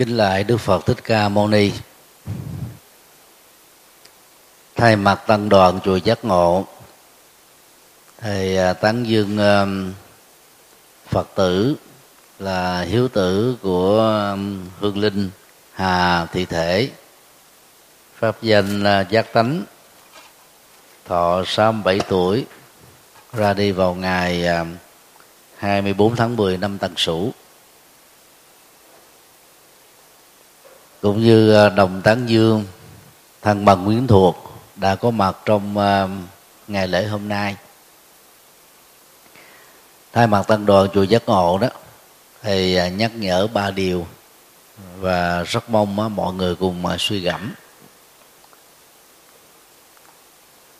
kính lại đức phật thích ca mâu ni. Thay mặt tăng đoàn chùa giác ngộ thầy à, tán dương à, phật tử là hiếu tử của um, hương linh hà thị thể, pháp danh giác tánh. Thọ 67 tuổi, ra đi vào ngày à, 24 tháng 10 năm Tân Sửu. Cũng như à, đồng tán dương thằng bằng nguyễn thuộc, đã có mặt trong à, ngày lễ hôm nay. Thay mặt tăng đoàn chùa giác ngộ đó, thì à, nhắc nhở ba điều và rất mong mọi người cùng suy gẫm.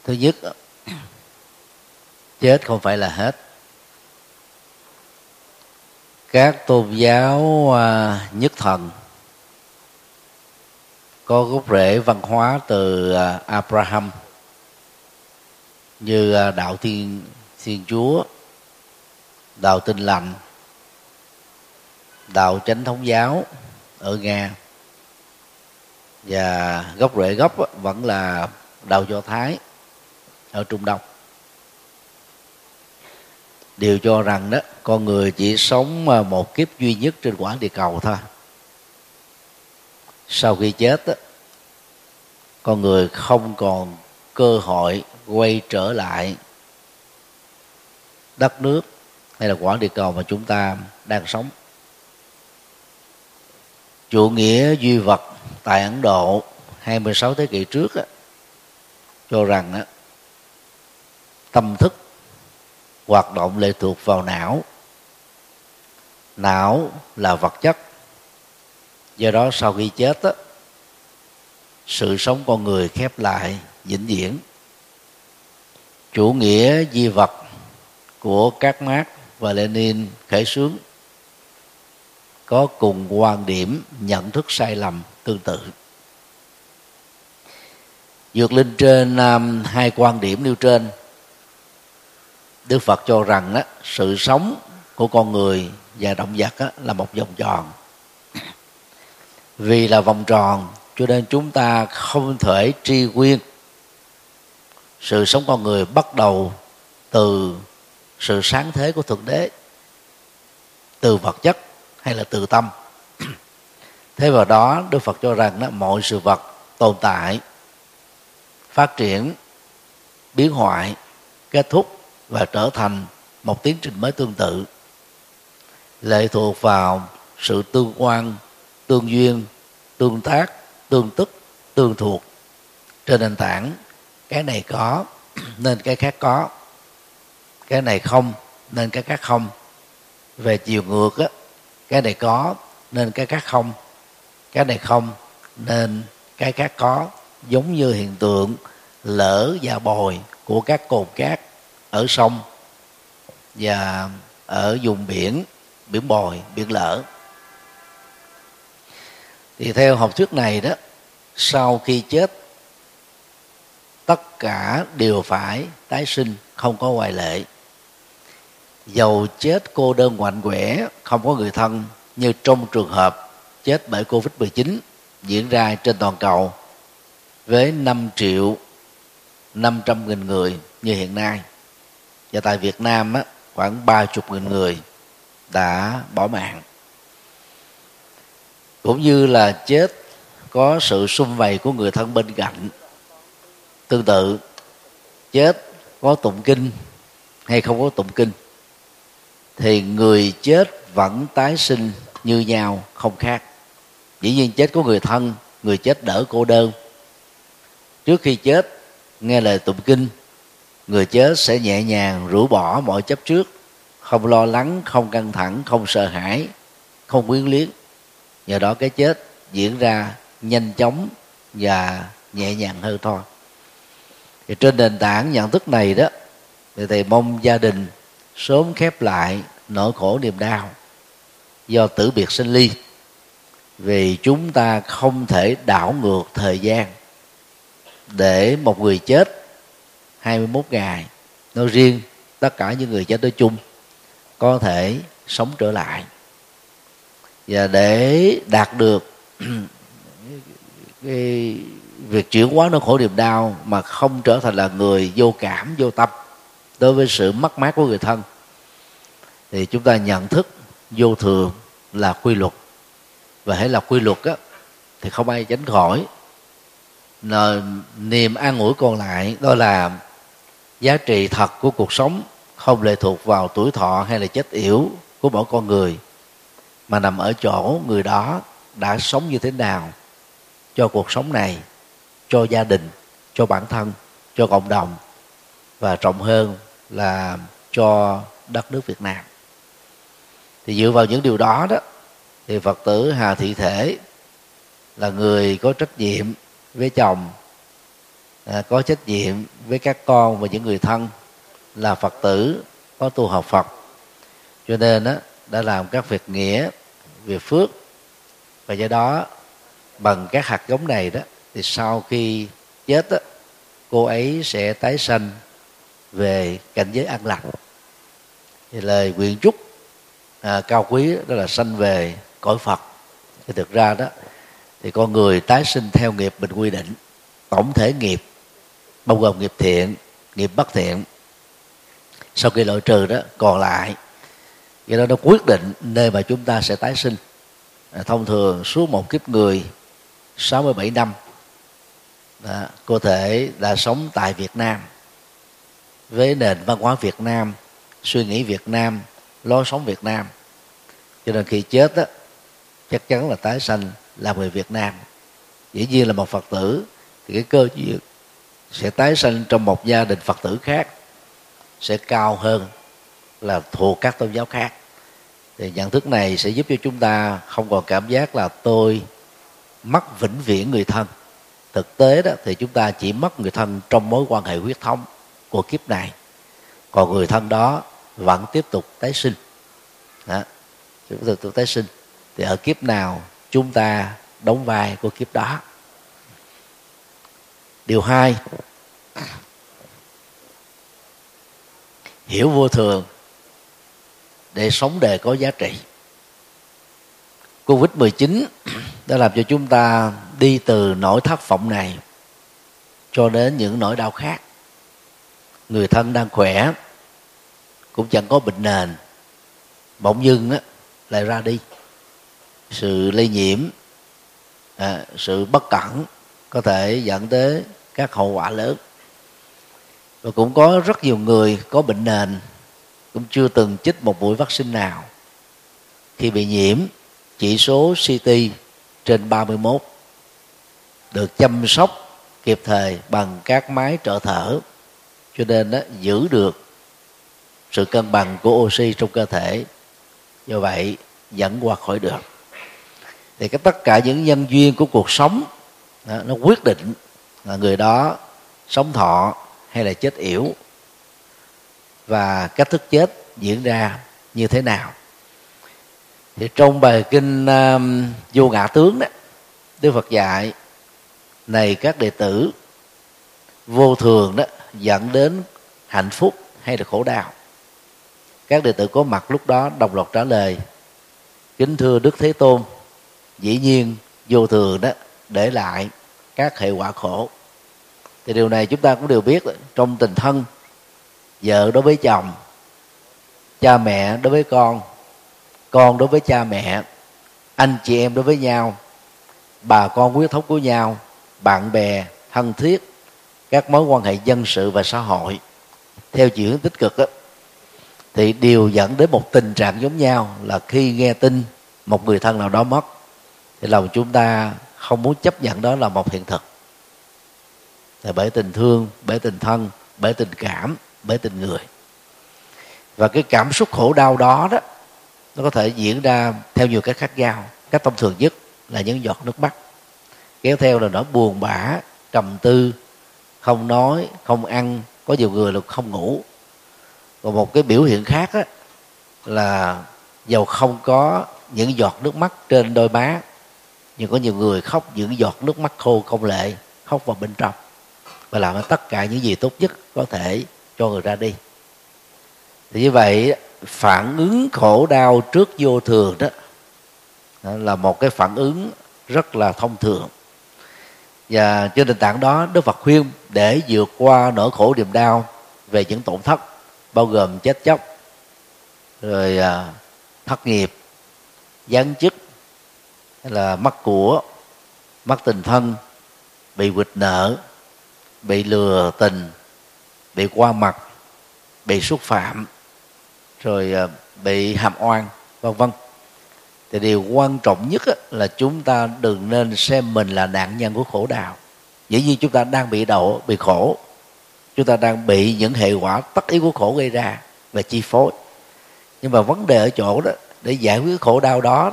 Thứ nhất, chết không phải là hết. Các tôn giáo nhất thần có gốc rễ văn hóa từ à, Abraham như à, đạo thiên thiên chúa, đạo tinh lành, đạo chánh thống giáo ở nga. Và gốc rễ gốc vẫn là đạo do thái ở trung đông. Đều cho rằng đó, con người chỉ sống à, một kiếp duy nhất trên quả địa cầu thôi sau khi chết đó, con người không còn cơ hội quay trở lại đất nước hay là quả địa cầu mà chúng ta đang sống. Chủ nghĩa duy vật tại Ấn Độ 26 thế kỷ trước á, cho rằng á, tâm thức hoạt động lệ thuộc vào não. Não là vật chất do đó sau khi chết đó, sự sống con người khép lại vĩnh viễn. Chủ nghĩa di vật của các Marx và Lenin khởi xướng có cùng quan điểm nhận thức sai lầm tương tự. Vượt lên trên um, hai quan điểm nêu trên đức phật cho rằng á, sự sống của con người và động vật á, là một vòng tròn vì là vòng tròn cho nên chúng ta không thể tri nguyên. Sự sống con người bắt đầu từ sự sáng thế của thượng đế từ vật chất hay là từ tâm. Thế vào đó đức phật cho rằng đó, mọi sự vật tồn tại phát triển biến hoại kết thúc và trở thành một tiến trình mới tương tự lệ thuộc vào sự tương quan tương duyên, tương tác, tương tức, tương thuộc. Trên nền tảng, cái này có, nên cái khác có. Cái này không, nên cái khác không. Về chiều ngược á, cái này có, nên cái khác không. Cái này không, nên cái khác có. Giống như hiện tượng lỡ và bồi của các cồn cát ở sông và ở vùng biển biển bồi, biển lỡ thì theo học thuyết này đó sau khi chết tất cả đều phải tái sinh không có ngoại lệ. Dầu chết cô đơn ngoạnh quẻ không có người thân như trong trường hợp chết bởi covid 19 diễn ra trên toàn cầu với 5 triệu 500 nghìn người như hiện nay. Và tại Việt Nam á, khoảng ba chục nghìn người đã bỏ mạng cũng như là chết có sự xung vầy của người thân bên cạnh. Tương tự, chết có tụng kinh hay không có tụng kinh, thì người chết vẫn tái sinh như nhau, không khác. Dĩ nhiên chết có người thân, người chết đỡ cô đơn. Trước khi chết, nghe lời tụng kinh, người chết sẽ nhẹ nhàng rũ bỏ mọi chấp trước, không lo lắng, không căng thẳng, không sợ hãi, không quyến luyến nhờ đó cái chết diễn ra nhanh chóng và nhẹ nhàng hơn thôi. Thì trên nền tảng nhận thức này đó, thì thầy mong gia đình sớm khép lại nỗi khổ niềm đau do tử biệt sinh ly, vì chúng ta không thể đảo ngược thời gian để một người chết 21 ngày. Nói riêng tất cả những người chết nói chung có thể sống trở lại và để đạt được cái việc chuyển hóa nỗi khổ niềm đau mà không trở thành là người vô cảm vô tâm đối với sự mất mát của người thân thì chúng ta nhận thức vô thường là quy luật. Và hãy là quy luật á, thì không ai tránh khỏi. Nờ, niềm an ủi còn lại đó là giá trị thật của cuộc sống không lệ thuộc vào tuổi thọ hay là chết yểu của mỗi con người mà nằm ở chỗ người đó đã sống như thế nào cho cuộc sống này cho gia đình cho bản thân cho cộng đồng và trọng hơn là cho đất nước việt nam. Thì dựa vào những điều đó đó thì phật tử hà thị thể là người có trách nhiệm với chồng à, có trách nhiệm với các con và những người thân là phật tử có tu học phật. Cho nên đó, đã làm các việc nghĩa về phước. Và do đó bằng các hạt giống này đó thì sau khi chết đó, cô ấy sẽ tái sanh về cảnh giới an lạc. Thì lời nguyện chúc à, cao quý đó là sanh về cõi phật. Thì thực ra đó thì con người tái sinh theo nghiệp mình quy định tổng thể nghiệp bao gồm nghiệp thiện nghiệp bất thiện. Sau khi loại trừ đó còn lại do đó nó quyết định nơi mà chúng ta sẽ tái sinh. À, thông thường suốt một kiếp người 67 năm đó, cơ thể đã sống tại Việt Nam. Với nền văn hóa Việt Nam suy nghĩ Việt Nam lối sống Việt Nam. Cho nên khi chết đó, chắc chắn là tái sanh là người Việt Nam. Dĩ nhiên là một Phật tử thì cái cơ duyên sẽ tái sanh trong một gia đình Phật tử khác sẽ cao hơn là thuộc các tôn giáo khác thì nhận thức này sẽ giúp cho chúng ta không còn cảm giác là tôi mất vĩnh viễn người thân. Thực tế đó thì chúng ta chỉ mất người thân trong mối quan hệ huyết thống của kiếp này. Còn người thân đó vẫn tiếp tục tái sinh. Đó, tiếp tục tái sinh. Thì ở kiếp nào chúng ta đóng vai của kiếp đó? Điều hai hiểu vô thường để sống đời có giá trị. Covid 19 đã làm cho chúng ta đi từ nỗi thất vọng này cho đến những nỗi đau khác. Người thân đang khỏe cũng chẳng có bệnh nền bỗng dưng á, lại ra đi. Sự lây nhiễm à, sự bất cẩn có thể dẫn tới các hậu quả lớn. Và cũng có rất nhiều người có bệnh nền cũng chưa từng chích một mũi vaccine nào khi bị nhiễm chỉ số CT trên 31 được chăm sóc kịp thời bằng các máy trợ thở cho nên đó, giữ được sự cân bằng của oxy trong cơ thể. Do vậy dẫn qua khỏi được. Thì cái tất cả những nhân duyên của cuộc sống đó, nó quyết định là người đó sống thọ hay là chết yểu và cách thức chết diễn ra như thế nào. Thì trong bài kinh um, vô ngã tướng đó đức phật dạy này các đệ tử vô thường đó dẫn đến hạnh phúc hay là khổ đau? Các đệ tử có mặt lúc đó đồng loạt trả lời kính thưa đức thế tôn dĩ nhiên vô thường đó để lại các hệ quả khổ. Thì điều này chúng ta cũng đều biết trong tình thân vợ đối với chồng cha mẹ đối với con con đối với cha mẹ anh chị em đối với nhau bà con huyết thống của nhau bạn bè thân thiết các mối quan hệ dân sự và xã hội. Theo chiều hướng tích cực đó, thì đều dẫn đến một tình trạng giống nhau là khi nghe tin một người thân nào đó mất thì lòng chúng ta không muốn chấp nhận đó là một hiện thực. Là bởi tình thương bởi tình thân bởi tình cảm bởi tình người. Và cái cảm xúc khổ đau đó đó nó có thể diễn ra theo nhiều cách khác nhau. Cách thông thường nhất là những giọt nước mắt kéo theo là nó buồn bã trầm tư không nói không ăn có nhiều người là không ngủ. Còn một cái biểu hiện khác á, là dầu không có những giọt nước mắt trên đôi má nhưng có nhiều người khóc những giọt nước mắt khô không lệ khóc vào bên trong. Và làm tất cả những gì tốt nhất có thể cho người ra đi. Thì như vậy phản ứng khổ đau trước vô thường đó, đó là một cái phản ứng rất là thông thường. Và trên nền tảng đó đức phật khuyên để vượt qua nỗi khổ niềm đau về những tổn thất bao gồm chết chóc rồi à, thất nghiệp gián chức hay là mất của mất tình thân bị quỵt nợ bị lừa tình bị qua mặt, bị xúc phạm, rồi ờ, bị hàm oan, vân vân. Thì điều quan trọng nhất là chúng ta đừng nên xem mình là nạn nhân của khổ đau. Dĩ nhiên chúng ta đang bị đậu bị khổ. Chúng ta đang bị những hệ quả tất yếu của khổ gây ra và chi phối. Nhưng mà vấn đề ở chỗ đó, để giải quyết khổ đau đó,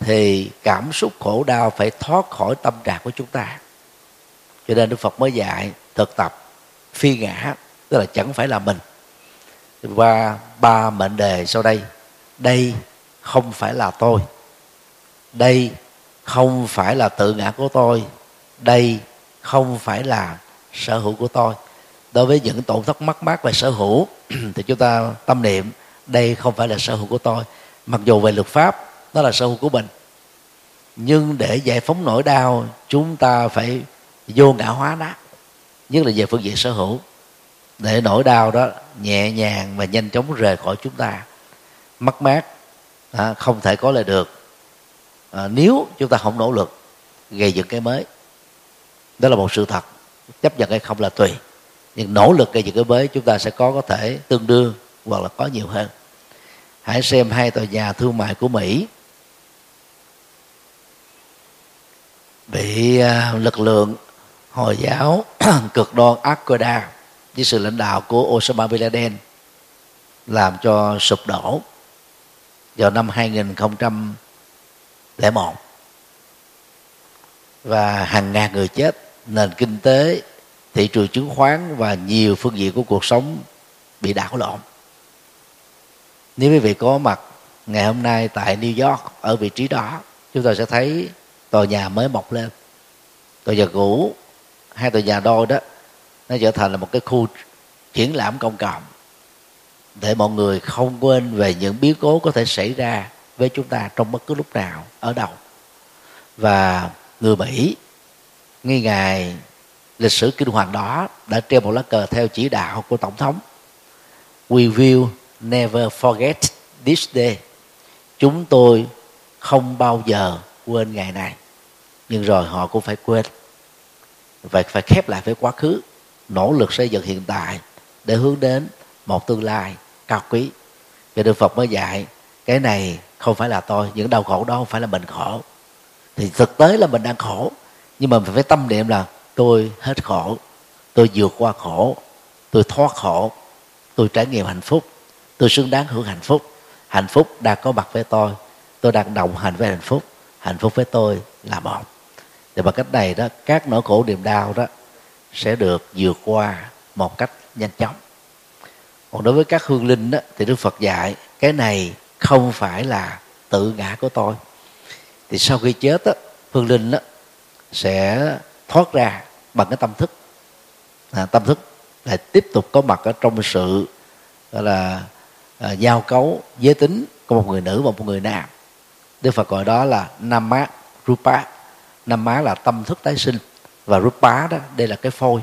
thì cảm xúc khổ đau phải thoát khỏi tâm trạng của chúng ta. Cho nên đức phật mới dạy thực tập phi ngã tức là chẳng phải là mình. Qua ba mệnh đề sau đây đây không phải là tôi. Đây không phải là tự ngã của tôi. Đây không phải là sở hữu của tôi. Đối với những tổn thất mất mát về sở hữu, thì chúng ta tâm niệm, đây không phải là sở hữu của tôi. Mặc dù về luật pháp, đó là sở hữu của mình. Nhưng để giải phóng nỗi đau, chúng ta phải vô ngã hóa nó. Nhất là về phương diện sở hữu để nỗi đau đó nhẹ nhàng và nhanh chóng rời khỏi chúng ta. Mất mát à, không thể có lại được. À, nếu chúng ta không nỗ lực gây dựng cái mới. Đó là một sự thật. Chấp nhận hay không là tùy. Nhưng nỗ lực gây dựng cái mới chúng ta sẽ có có thể tương đương hoặc là có nhiều hơn. Hãy xem hai tòa nhà thương mại của mỹ bị à, lực lượng hồi giáo cực đoan Al Qaeda với sự lãnh đạo của Osama bin Laden làm cho sụp đổ vào năm 2001 và hàng ngàn người chết, nền kinh tế, thị trường chứng khoán và nhiều phương diện của cuộc sống bị đảo lộn. Nếu quý vị có mặt ngày hôm nay tại New York, ở vị trí đó, chúng ta sẽ thấy tòa nhà mới mọc lên. Tòa nhà cũ, hai tòa nhà đôi đó nó trở thành là một cái khu triển lãm công cộng để mọi người không quên về những biến cố có thể xảy ra với chúng ta trong bất cứ lúc nào, ở đâu. Và người mỹ, ngay ngày lịch sử kinh hoàng đó, đã treo một lá cờ theo chỉ đạo của tổng thống. We will never forget this day. Chúng tôi không bao giờ quên ngày này. Nhưng rồi họ cũng phải quên phải phải khép lại với quá khứ nỗ lực xây dựng hiện tại để hướng đến một tương lai cao quý. Và đức phật mới dạy, cái này không phải là tôi, những đau khổ đó không phải là mình khổ. Thì thực tế là mình đang khổ, nhưng mà mình phải tâm niệm là tôi hết khổ, tôi vượt qua khổ, tôi thoát khổ, tôi trải nghiệm hạnh phúc, tôi xứng đáng hưởng hạnh phúc. Hạnh phúc đang có mặt với tôi tôi đang đồng hành với hạnh phúc hạnh phúc với tôi là một. Thì bằng cách này đó, các nỗi khổ niềm đau đó sẽ được vượt qua một cách nhanh chóng. Còn đối với các hương linh đó, thì đức phật dạy cái này không phải là tự ngã của tôi. Thì sau khi chết đó, hương linh đó, sẽ thoát ra bằng cái tâm thức. À, tâm thức lại tiếp tục có mặt ở trong sự gọi là à, giao cấu giới tính của một người nữ và một người nam. Đức phật gọi đó là nam mát rupa. Nam má là tâm thức tái sinh và rupa đó đây là cái phôi.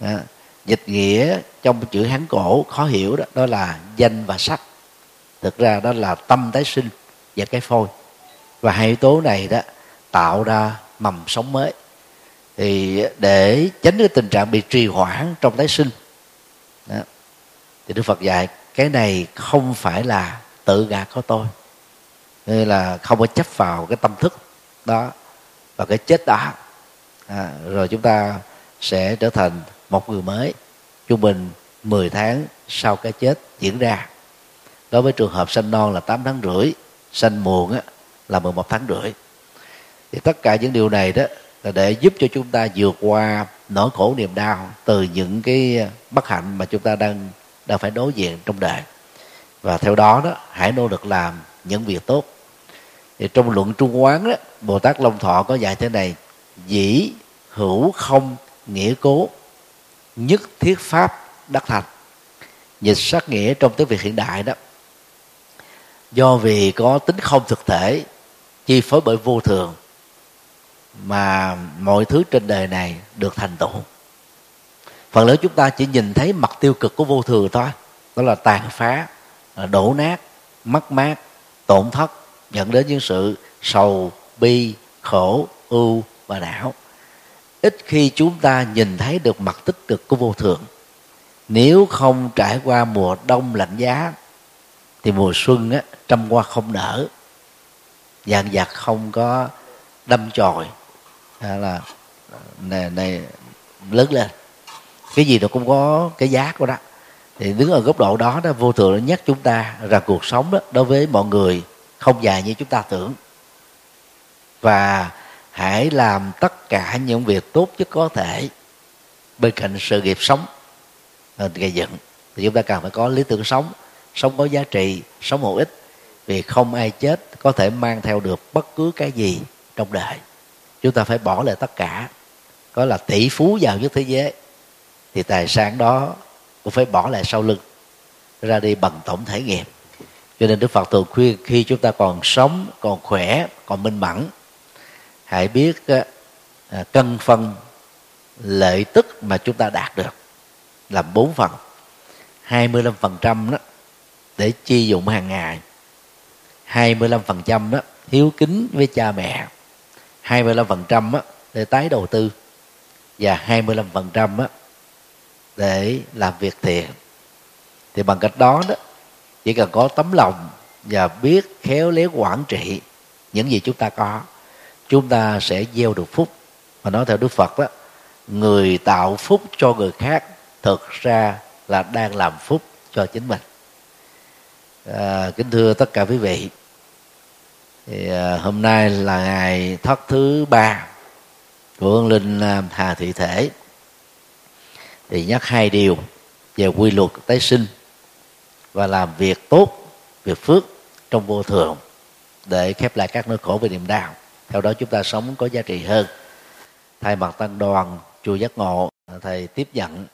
À, dịch nghĩa trong chữ hán cổ khó hiểu đó đó là danh và sắc. Thực ra đó là tâm tái sinh và cái phôi. Và hai yếu tố này đó tạo ra mầm sống mới. Thì để tránh cái tình trạng bị trì hoãn trong tái sinh đó, thì đức phật dạy cái này không phải là tự gạt của tôi. Nên là không có chấp vào cái tâm thức đó và cái chết đó à, rồi chúng ta sẽ trở thành một người mới trung bình 10 tháng sau cái chết diễn ra. Đối với trường hợp sanh non là 8 tháng rưỡi sanh muộn á, là 11 tháng rưỡi. Thì tất cả những điều này đó là để giúp cho chúng ta vượt qua nỗi khổ niềm đau từ những cái bất hạnh mà chúng ta đang đang phải đối diện trong đời. Và theo đó đó hãy nỗ lực làm những việc tốt. Thì trong luận trung quán đó bồ tát long thọ có dạy thế này dĩ, hữu không, nghĩa cố, nhất thiết pháp, đắc thành. Dịch sát nghĩa trong tiếng việt hiện đại đó, do vì có tính không thực thể, chi phối bởi vô thường, mà mọi thứ trên đời này được thành tựu. Phần lớn chúng ta chỉ nhìn thấy mặt tiêu cực của vô thường thôi, đó là tàn phá đổ nát, mất mát, tổn thất, dẫn đến những sự sầu, bi, khổ, ưu và não ít khi chúng ta nhìn thấy được mặt tích cực của vô thường nếu không trải qua mùa đông lạnh giá thì mùa xuân á trăm hoa không nở. Vàng vặt không có đâm chồi. Hay là này, này lớn lên. Cái gì nó cũng có cái giá của đó thì đứng ở góc độ đó đó vô thường nó nhắc chúng ta rằng cuộc sống đó đối với mọi người không dài như chúng ta tưởng. Và hãy làm tất cả những việc tốt nhất có thể bên cạnh sự nghiệp sống. Gây dựng thì chúng ta cần phải có lý tưởng sống. Sống có giá trị, sống hữu ích. Vì không ai chết có thể mang theo được bất cứ cái gì trong đời. Chúng ta phải bỏ lại tất cả. Có là tỷ phú giàu nhất thế giới, thì tài sản đó cũng phải bỏ lại sau lưng, ra đi bằng tổng thể nghiệp. Cho nên đức phật thường khuyên khi chúng ta còn sống, còn khỏe, còn minh mẫn hãy biết à, cân phân lợi tức mà chúng ta đạt được làm bốn phần 25% đó để chi dụng hàng ngày 25% đó hiếu kính với cha mẹ 25% đó để tái đầu tư và 25% đó để làm việc thiện. Thì bằng cách đó đó, chỉ cần có tấm lòng và biết khéo léo quản trị những gì chúng ta có chúng ta sẽ gieo được phúc. Mà nói theo đức phật đó người tạo phúc cho người khác thực ra là đang làm phúc cho chính mình. À, kính thưa tất cả quý vị thì à, hôm nay là ngày thất thứ ba của hương linh hà thị thể. Thì nhắc hai điều về quy luật tái sinh và làm việc tốt việc phước trong vô thường để khép lại các nỗi khổ về niềm đau theo đó chúng ta sống có giá trị hơn. Thay mặt tăng đoàn chùa giác ngộ thầy tiếp nhận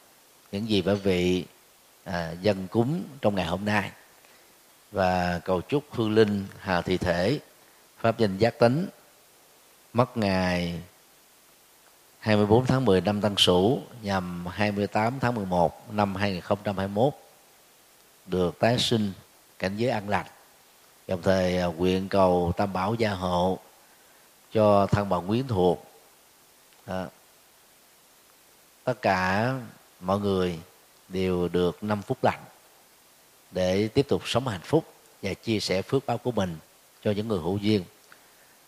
những gì bởi vị à, dân cúng trong ngày hôm nay. Và cầu chúc hương linh hà thị thể pháp danh giác tính mất ngày 24 tháng 10 năm Tân Sửu nhằm 28 tháng 11 năm 2021 được tái sinh cảnh giới an lành đồng thời à, nguyện cầu tam bảo gia hộ cho thân bằng quyến thuộc. Đó. tất cả mọi người đều được năm phút lành để tiếp tục sống hạnh phúc và chia sẻ phước báo của mình cho những người hữu duyên.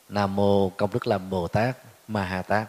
Nam mô công đức lâm bồ tát ma ha tát.